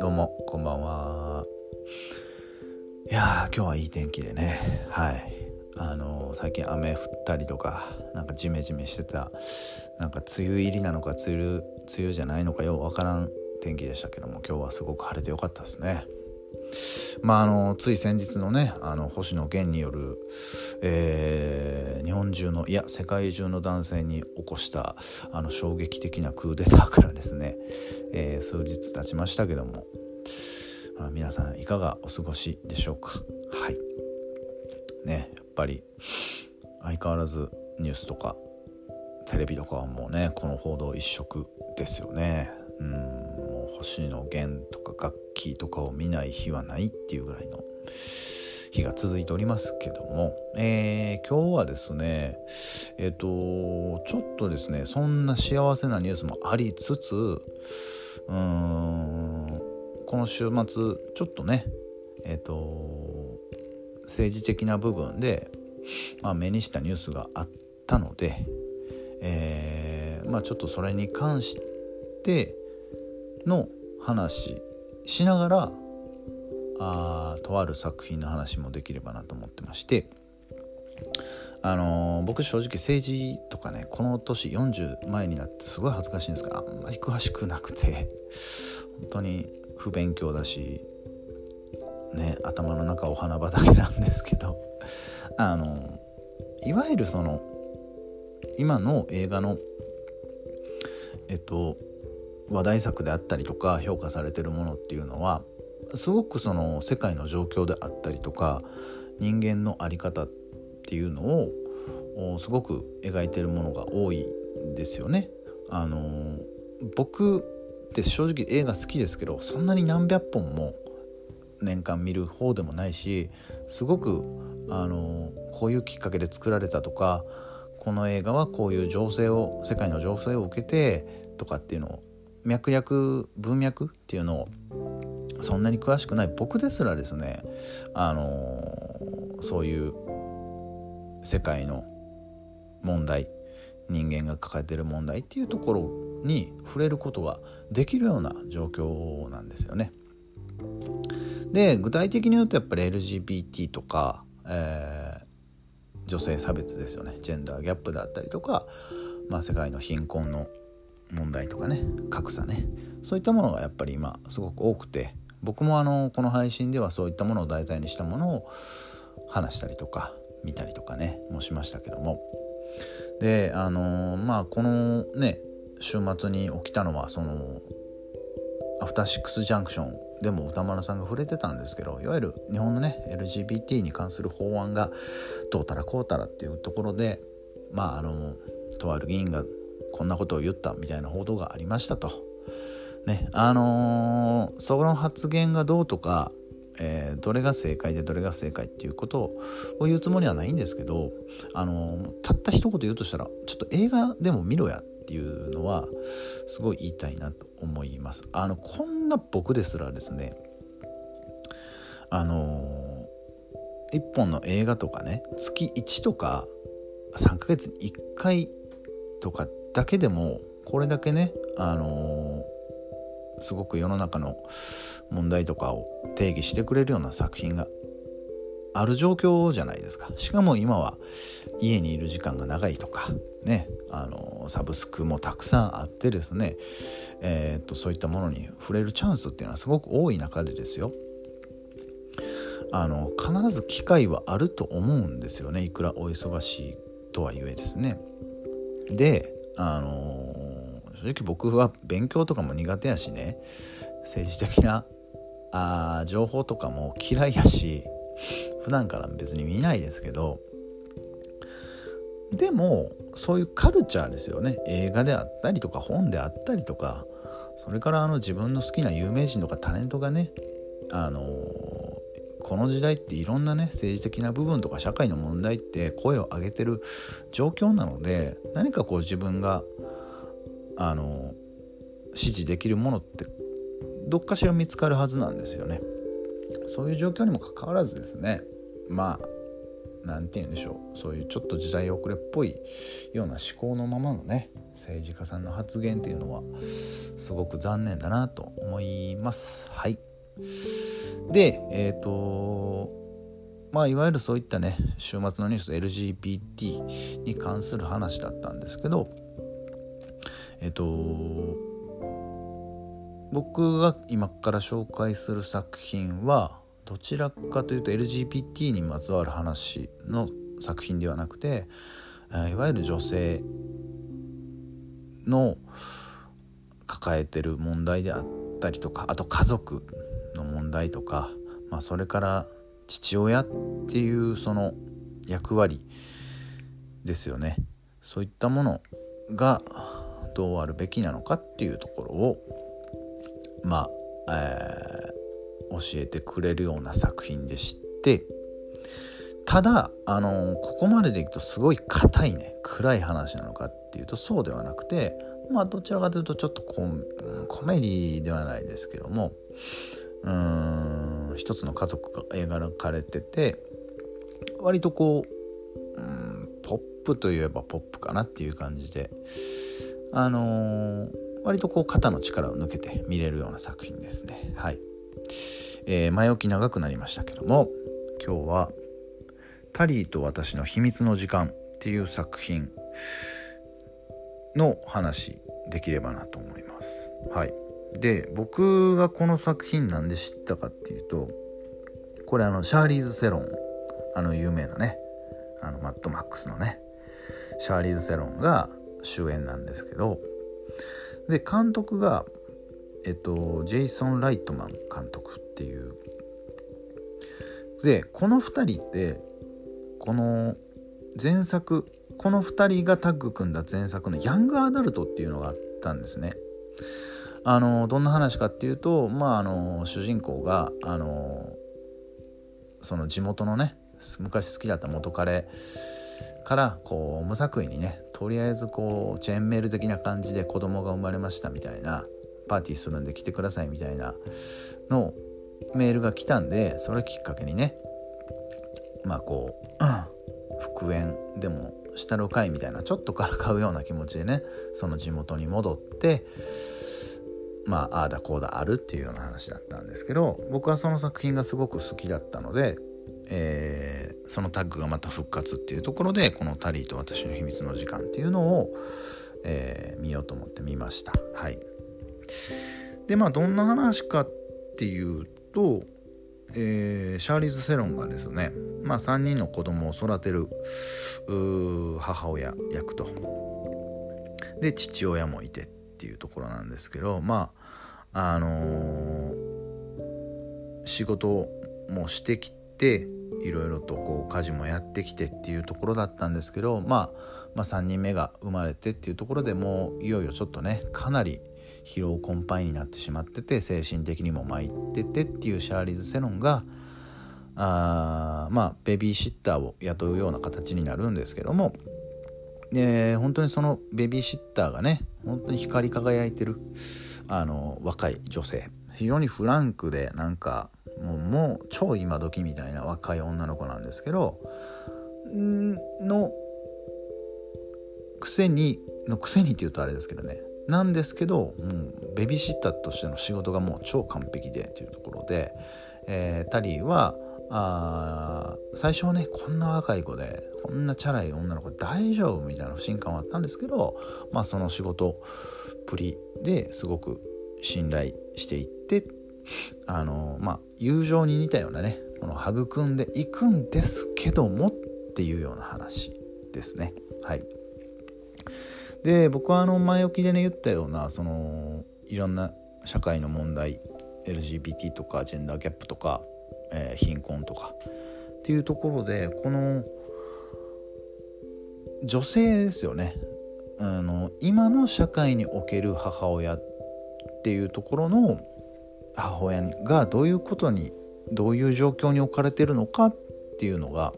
どうもこんばんは。いや今日はいい天気でね。はい。あの最近雨降ったりとかなんかジメジメしてた。なんか梅雨入りなのか梅雨梅雨じゃないのかようわからん天気でしたけども今日はすごく晴れてよかったですね。まああのつい先日のねあの星野源による、えー、日本中のいや世界中の男性に起こしたあの衝撃的なクーデターからですね、えー、数日経ちましたけども、まあ、皆さんいかがお過ごしでしょうか。はい。ねやっぱり相変わらずニュースとかテレビとかはもうねこの報道一色ですよね。うん。星野源とか楽器とかを見ない日はないっていうぐらいの日が続いておりますけども、えー、今日はですねえっ、ー、とちょっとですねそんな幸せなニュースもありつつうーんこの週末ちょっとねえっ、ー、と政治的な部分で、まあ、目にしたニュースがあったので、えー、まあ、ちょっとそれに関しての話しながらあとある作品の話もできればなと思ってましてあのー、僕正直政治とかねこの年40前になってすごい恥ずかしいんですがあんまり詳しくなくて本当に不勉強だしね頭の中お花畑なんですけどあのいわゆるその今の映画のえっと話題作であったりとか評価されてるものっていうのはすごくその世界の状況であったりとか人間の在り方っていうのをすごく描いてるものが多いですよね。あの僕って正直映画好きですけどそんなに何百本も年間見る方でもないしすごくあのこういうきっかけで作られたとかこの映画はこういう情勢を世界の情勢を受けてとかっていうのを脈略文脈っていうのをそんなに詳しくない僕ですらですねあのそういう世界の問題人間が抱えてる問題っていうところに触れることができるような状況なんですよね。で具体的に言うとやっぱり LGBT とか、えー、女性差別ですよねジェンダーギャップだったりとか、まあ、世界の貧困の問題とかね格差ね。そういったものがやっぱり今すごく多くて僕もあのこの配信ではそういったものを題材にしたものを話したりとか見たりとかねもしましたけども。であのまあこのね週末に起きたのはそのアフターシックスジャンクションでも歌丸さんが触れてたんですけどいわゆる日本のね LGBT に関する法案がどうたらこうたらっていうところでまああのとある議員がこんなことを言ったみたいな報道がありましたと。ねあのー、その発言がどうとか、えー、どれが正解でどれが不正解っていうことを言うつもりはないんですけど、あのー、たった一言言うとしたらちょっと映画でも見ろやっていうのはすごい言いたいなと思います。あのこんな僕ですらですねあのー、1本の映画とかね月1とか3ヶ月に1回とかだけでもこれだけねあのー、すごく世の中の問題とかを定義してくれるような作品がある状況じゃないですか。しかも今は家にいる時間が長いとかねあのサブスクもたくさんあってですね、えー、っとそういったものに触れるチャンスっていうのはすごく多い中でですよ。あの必ず機会はあると思うんですよね。いくらお忙しいとはいえですね。であのー、正直僕は勉強とかも苦手やしね。政治的なあ情報とかも嫌いやし普段から別に見ないですけど。でもそういうカルチャーですよね。映画であったりとか本であったりとか。それからあの自分の好きな有名人とかタレントがねあのー、この時代っていろんなね政治的な部分とか社会の問題って声を上げてる状況なので何かこう自分があの支持できるものってどっかしら見つかるはずなんですよね。そういう状況にもかかわらずですねまあ何て言うんでしょう。そういうちょっと時代遅れっぽいような思考のままのね政治家さんの発言っていうのはすごく残念だなと思います。はい。でえっ、ー、とまあいわゆるそういったね週末のニュース LGBT に関する話だったんですけどえっ、ー、と僕が今から紹介する作品はどちらかというと LGBT にまつわる話の作品ではなくていわゆる女性の抱えてる問題であったりとかあと家族題とか、まあ、それから父親っていうその役割ですよね。そういったものがどうあるべきなのかっていうところをまあ、えー、教えてくれるような作品でしてただあのここまででいくとすごい硬いね暗い話なのかっていうとそうではなくてまあどちらかというとちょっとココメディではないですけどもうーん一つの家族が描かれてて割とこううんポップといえばポップかなっていう感じであのー、割とこう肩の力を抜けて見れるような作品ですね。はい、えー、前置き長くなりましたけども今日は「タリーと私の秘密の時間」っていう作品の話できればなと思います。はい。で僕がこの作品なんで知ったかっていうとこれあのシャーリーズ・セロンあの有名なねあのマッドマックスのねシャーリーズ・セロンが主演なんですけどで監督がえっとジェイソン・ライトマン監督っていうでこの2人ってこの前作この2人がタッグ組んだ前作の「ヤングアダルト」っていうのがあったんですね。あのどんな話かっていうとまああの主人公があのその地元のね昔好きだった元彼からこう無作為にねとりあえずこうチェーンメール的な感じで子供が生まれましたみたいなパーティーするんで来てくださいみたいなのメールが来たんでそれきっかけにねまあこう、復縁でもしたろかいみたいなちょっとからかうような気持ちでねその地元に戻ってまあああだこうだあるっていうような話だったんですけど僕はその作品がすごく好きだったのでえー、そのタッグがまた復活っていうところでこの「タリーと私の秘密の時間」っていうのを、えー、見ようと思って見ました。はい、でまあどんな話かっていうと、えー、シャーリーズ・セロンがですね、まあ、3人の子供を育てる母親役と。で父親もいてっていうところなんですけどまああのー、仕事もしてきていろいろとこう家事もやってきてっていうところだったんですけど、まあ、まあ3人目が生まれてっていうところでもういよいよちょっとねかなり疲労困憊になってしまってて精神的にも参っててっていうシャーリーズ・セロンがあまあベビーシッターを雇うような形になるんですけどもで本当にそのベビーシッターがね本当に光り輝いてるあの若い女性。非常にフランクでなんかもうもう超今時みたいな若い女の子なんですけどのくせにのくせにっていうとあれですけどね。なんですけどもうベビーシッターとしての仕事がもう超完璧でっていうところで、えー、タリーはあ最初はねこんな若い子でこんなチャラい女の子大丈夫みたいな不信感はあったんですけどまあその仕事っぷりですごく信頼していってあのまあ友情に似たようなねこの育んでいくんですけどもっていうような話ですね。はい。で僕はあの前置きでね言ったようなそのいろんな社会の問題 LGBT とかジェンダーギャップとか、えー、貧困とかっていうところでこの女性ですよねあの今の社会における母親っていうところの母親がどういうことにどういう状況に置かれてるのかっていうのが、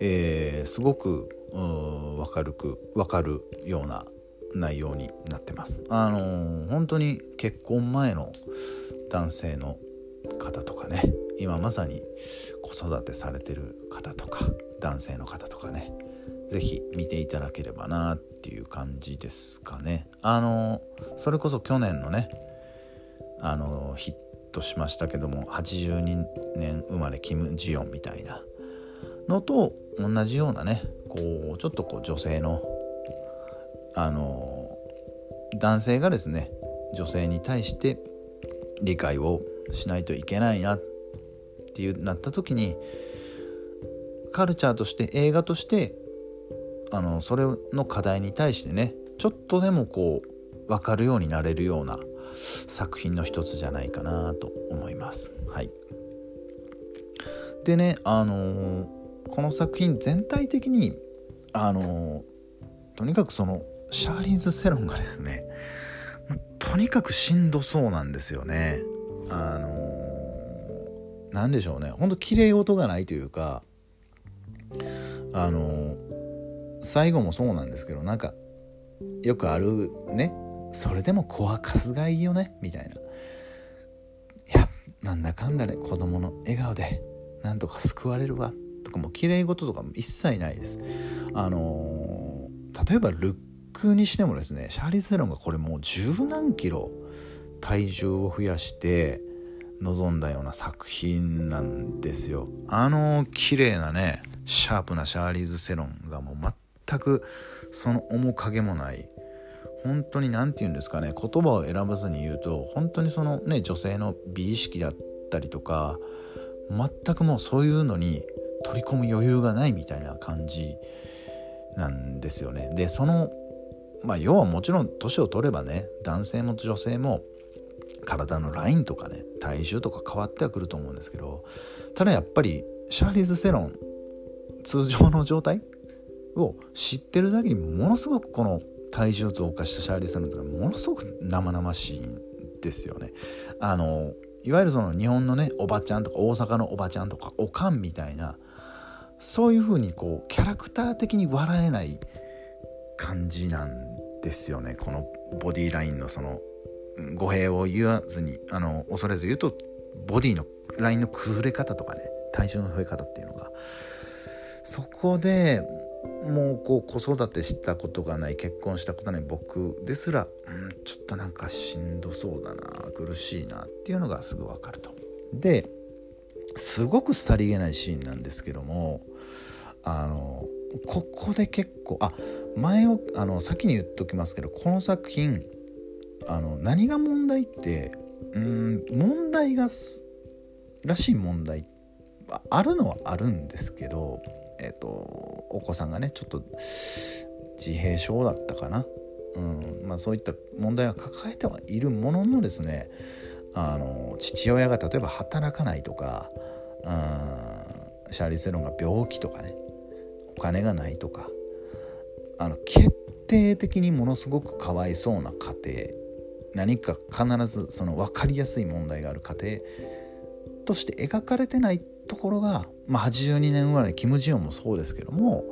えー、すごく分かるく分かるような内容になってます。あのー、本当に結婚前の男性の方とかね今まさに子育てされてる方とか男性の方とかね是非見ていただければなっていう感じですかね。あのそれこそ去年のねあのヒットしましたけども82年生まれキム・ジヨンみたいなのと同じようなねこうちょっとこう女性のあの男性がですね女性に対して理解をしないといけないなっていうなった時にカルチャーとして映画としてあのそれの課題に対してねちょっとでもこう分かるようになれるような作品の一つじゃないかなと思います。はい、でねあのー、この作品全体的にあのー、とにかくそのシャーリーズ・セロンがですねとにかくしんどそうなんですよね。あのー、なんでしょうね。ほんと綺麗事がないというかあのー、最後もそうなんですけどなんかよくあるねそれでも子はかすがいいよねみたいな。いやなんだかんだね子供の笑顔でなんとか救われるわとかも綺麗事とかも一切ないです。あのー、例えばルックにしてもですねシャーリーズ・セロンがこれもう十何キロ体重を増やして臨んだような作品なんですよあの綺麗なねシャープなシャーリーズ・セロンがもう全くその面影もない本当に何て言うんですかね言葉を選ばずに言うと本当にそのね女性の美意識だったりとか全くもうそういうのに取り込む余裕がないみたいな感じなんですよね。でそのまあ要はもちろん年を取ればね男性も女性も体のラインとかね体重とか変わってはくると思うんですけどただやっぱりシャーリーズ・セロン通常の状態を知ってるだけにものすごくこの体重増加したシャーリー・セロンっていうのはものすごく生々しいんですよね。あのいわゆるその日本のねおばちゃんとか大阪のおばちゃんとかおかんみたいなそういう風にこうキャラクター的に笑えない感じなんですよねこのボディラインのその語弊を言わずにあの恐れず言うとボディのラインの崩れ方とかね体重の増え方っていうのがそこでもうこう子育てしたことがない結婚したことない僕ですら、うん、ちょっとなんかしんどそうだな苦しいなっていうのがすぐ分かると。ですごくさりげないシーンなんですけどもあのここで結構あ前をあの先に言っときますけどこの作品あの何が問題ってうん問題がらしい問題あるのはあるんですけどえ、ー、とお子さんがねちょっと自閉症だったかな、うんまあ、そういった問題は抱えてはいるもののですねあの父親が例えば働かないとか、うん、シャーリー・セロンが病気とかねお金がないとかあの決定的にものすごくかわいそうな家庭何か必ずその分かりやすい問題がある家庭として描かれてないところが、まあ、82年生まれキム・ジヨンもそうですけども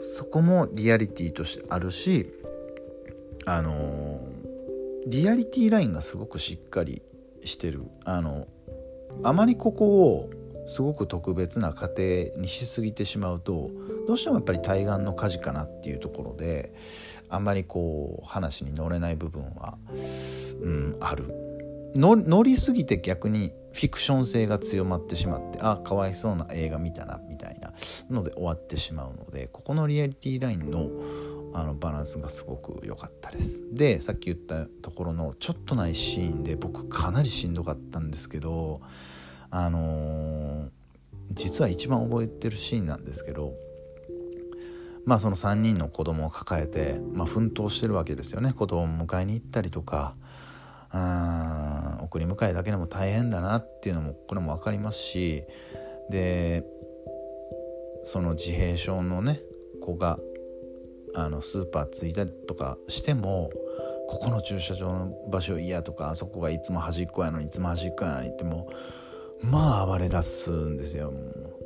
そこもリアリティとしてあるしあのリアリティラインがすごくしっかりしてる。あのあまりここをすごく特別な家庭にしすぎてしまうとどうしてもやっぱり対岸の火事かなっていうところであんまりこう話に乗れない部分は、うん、ある。乗りすぎて逆にフィクション性が強まってしまってあかわいそうな映画見たなみたいなので終わってしまうのでここのリアリティラインのあのバランスがすごく良かったです。でさっき言ったところのちょっとないシーンで僕かなりしんどかったんですけどあのー、実は一番覚えてるシーンなんですけどまあその3人の子供を抱えて、まあ、奮闘してるわけですよね。子供を迎えに行ったりとかうん送り迎えだけでも大変だなっていうのもこれも分かりますしでその自閉症のね子があのスーパー着いたりとかしてもここの駐車場の場所嫌とかあそこがいつも端っこやのにいつも端っこやのにってもまあ暴れ出すんですよ。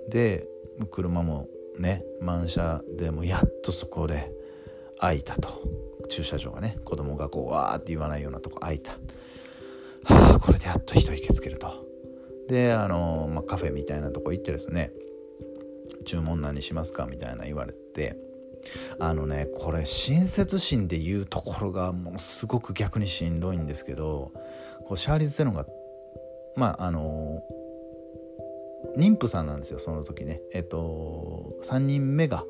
で車もね満車でもやっとそこで開いたと。駐車場がね子供がこうわーって言わないようなとこ開いた。はあこれでやっと一息つけると。であの、まあ、カフェみたいなとこ行ってですね注文何しますかみたいな言われてあのねこれ親切心で言うところがものすごく逆にしんどいんですけどこうシャーリーズ・セロンがまああの妊婦さんなんですよその時ね。えっと3人目が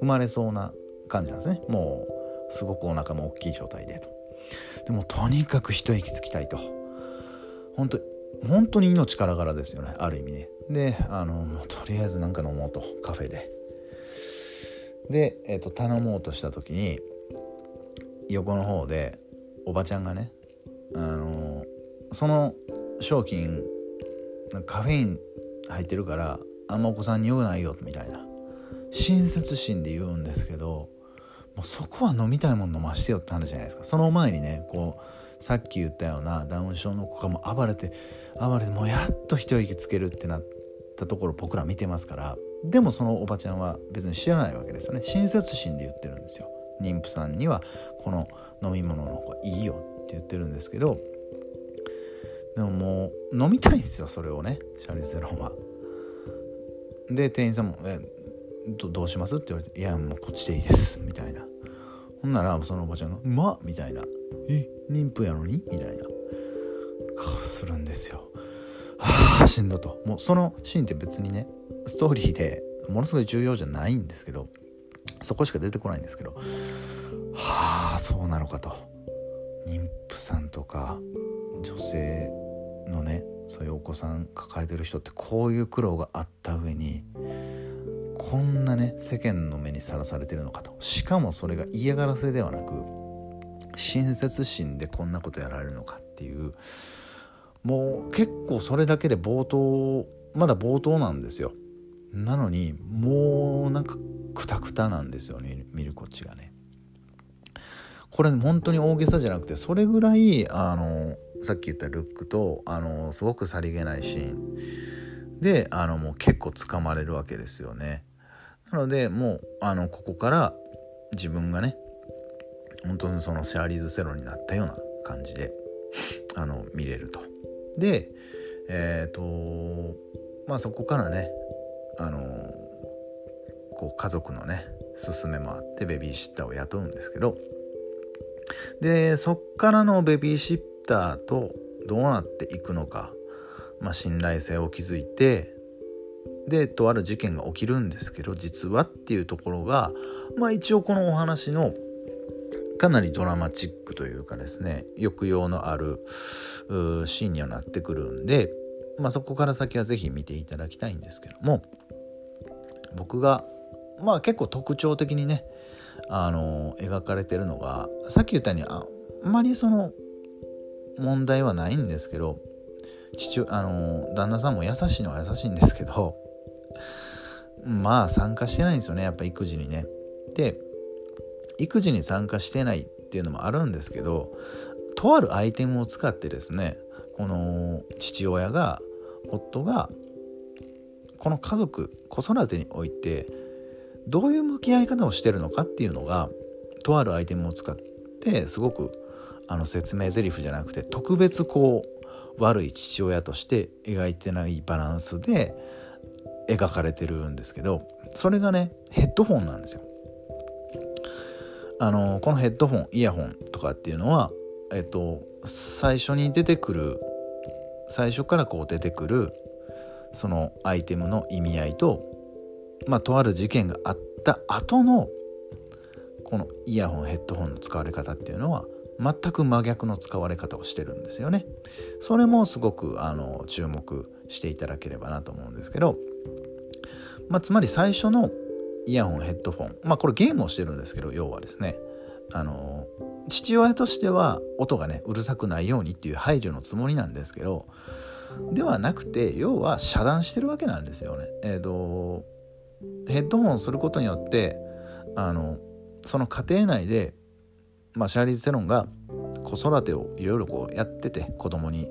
生まれそうな感じなんですね。もうすごくお腹も大きい状態でと。でもとにかく一息つきたいと。本当本当に命からがらですよねある意味ね。であのもうとりあえず何か飲もうと。カフェで。で、えーと、頼もうとした時に横の方でおばちゃんがねあのその商品カフェイン入ってるからあんまお子さんによくないよみたいな。親切心で言うんですけどもうそこは飲みたいもの飲ましてよって話じゃないですか。その前にねこうさっき言ったようなダウン症の子がもう暴れて暴れてもうやっと一息つけるってなったところ僕ら見てますからでもそのおばちゃんは別に知らないわけですよね。親切心で言ってるんですよ。妊婦さんにはこの飲み物の方がいいよって言ってるんですけどでももう飲みたいんですよそれをねシャリゼロンは。で店員さんも「えどどうします?」って言われて「いやもうこっちでいいです」みたいなほんならそのおばちゃんが「うまっ!」みたいな「え妊婦やのに?」みたいな顔するんですよ。はあしんどともうそのシーンって別にねストーリーでものすごい重要じゃないんですけどそこしか出てこないんですけどはあそうなのかと妊婦さんとか女性のねそういうお子さん抱えてる人ってこういう苦労があった上にこんなね世間の目にさらされてるのかと。しかもそれが嫌がらせではなく親切心でこんなことやられるのかっていうもう結構それだけで冒頭まだ冒頭なんですよ。なのにもうなんかクタクタなんですよね見るこっちがね。これ本当に大げさじゃなくてそれぐらいあのさっき言ったルックとあのすごくさりげないシーンであのもう結構つかまれるわけですよね。なのでもうあのここから自分がね本当にそのシャーリーズ・セロになったような感じであの見れると。でえっ、ー、とまあそこからねあのこう家族のね勧めもあってベビーシッターを雇うんですけどでそっからのベビーシッターとどうなっていくのか、まあ、信頼性を築いてでとある事件が起きるんですけど実はっていうところが、まあ、一応このお話のかなりドラマチックというかですね抑揚のあるシーンにはなってくるんで、まあ、そこから先は是非見ていただきたいんですけども僕がまあ結構特徴的にねあの描かれてるのがさっき言ったようにあんまりその問題はないんですけど父あの旦那さんも優しいのは優しいんですけどまあ参加してないんですよねやっぱ育児にね。で育児に参加してないっていうのもあるんですけどとあるアイテムを使ってですねこの父親が夫がこの家族子育てにおいてどういう向き合い方をしてるのかっていうのがとあるアイテムを使ってすごくあの説明台詞じゃなくて特別こう悪い父親として描いてないバランスで描かれてるんですけどそれがねヘッドホンなんですよ。あのこのヘッドホンイヤホンとかっていうのはえっと最初に出てくる最初からこう出てくるそのアイテムの意味合いとまあとある事件があった後のこのイヤホンヘッドホンの使われ方っていうのは全く真逆の使われ方をしてるんですよね。それもすごくあの注目していただければなと思うんですけど、まあ、つまり最初のイヤホンヘッドフォンまあこれゲームをしてるんですけど要はですねあの父親としては音がねうるさくないようにっていう配慮のつもりなんですけどではなくて要は遮断してるわけなんですよね。えーと、ヘッドホンをすることによってあのその家庭内でまあ、シャーリーズ・セロンが子育てをいろいろこうやってて子供に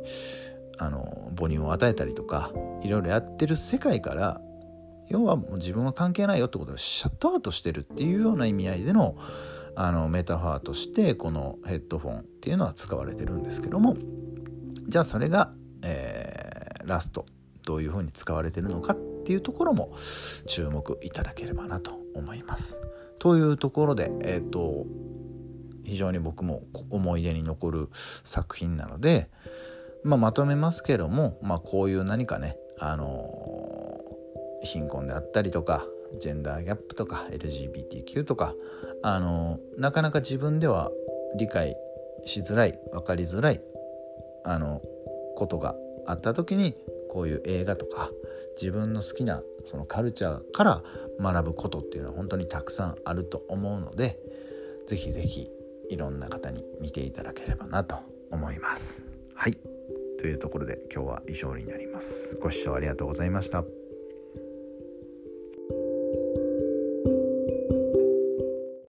あの母乳を与えたりとかいろいろやってる世界から要はもう自分は関係ないよってことをシャットアウトしてるっていうような意味合いでのあのメタファーとしてこのヘッドフォンっていうのは使われてるんですけどもじゃあそれが、えー、ラストどういうふうに使われてるのかっていうところも注目いただければなと思います。というところで、えーと、非常に僕も思い出に残る作品なので、まあ、まとめますけども、まあ、こういう何かね、あのー、貧困であったりとかジェンダーギャップとか LGBTQ とか、あのー、なかなか自分では理解しづらい分かりづらいあのことがあった時にこういう映画とか自分の好きなそのカルチャーから学ぶことっていうのは本当にたくさんあると思うので是非是非いろんな方に見ていただければなと思います。はいというところで今日は以上になります。ご視聴ありがとうございました。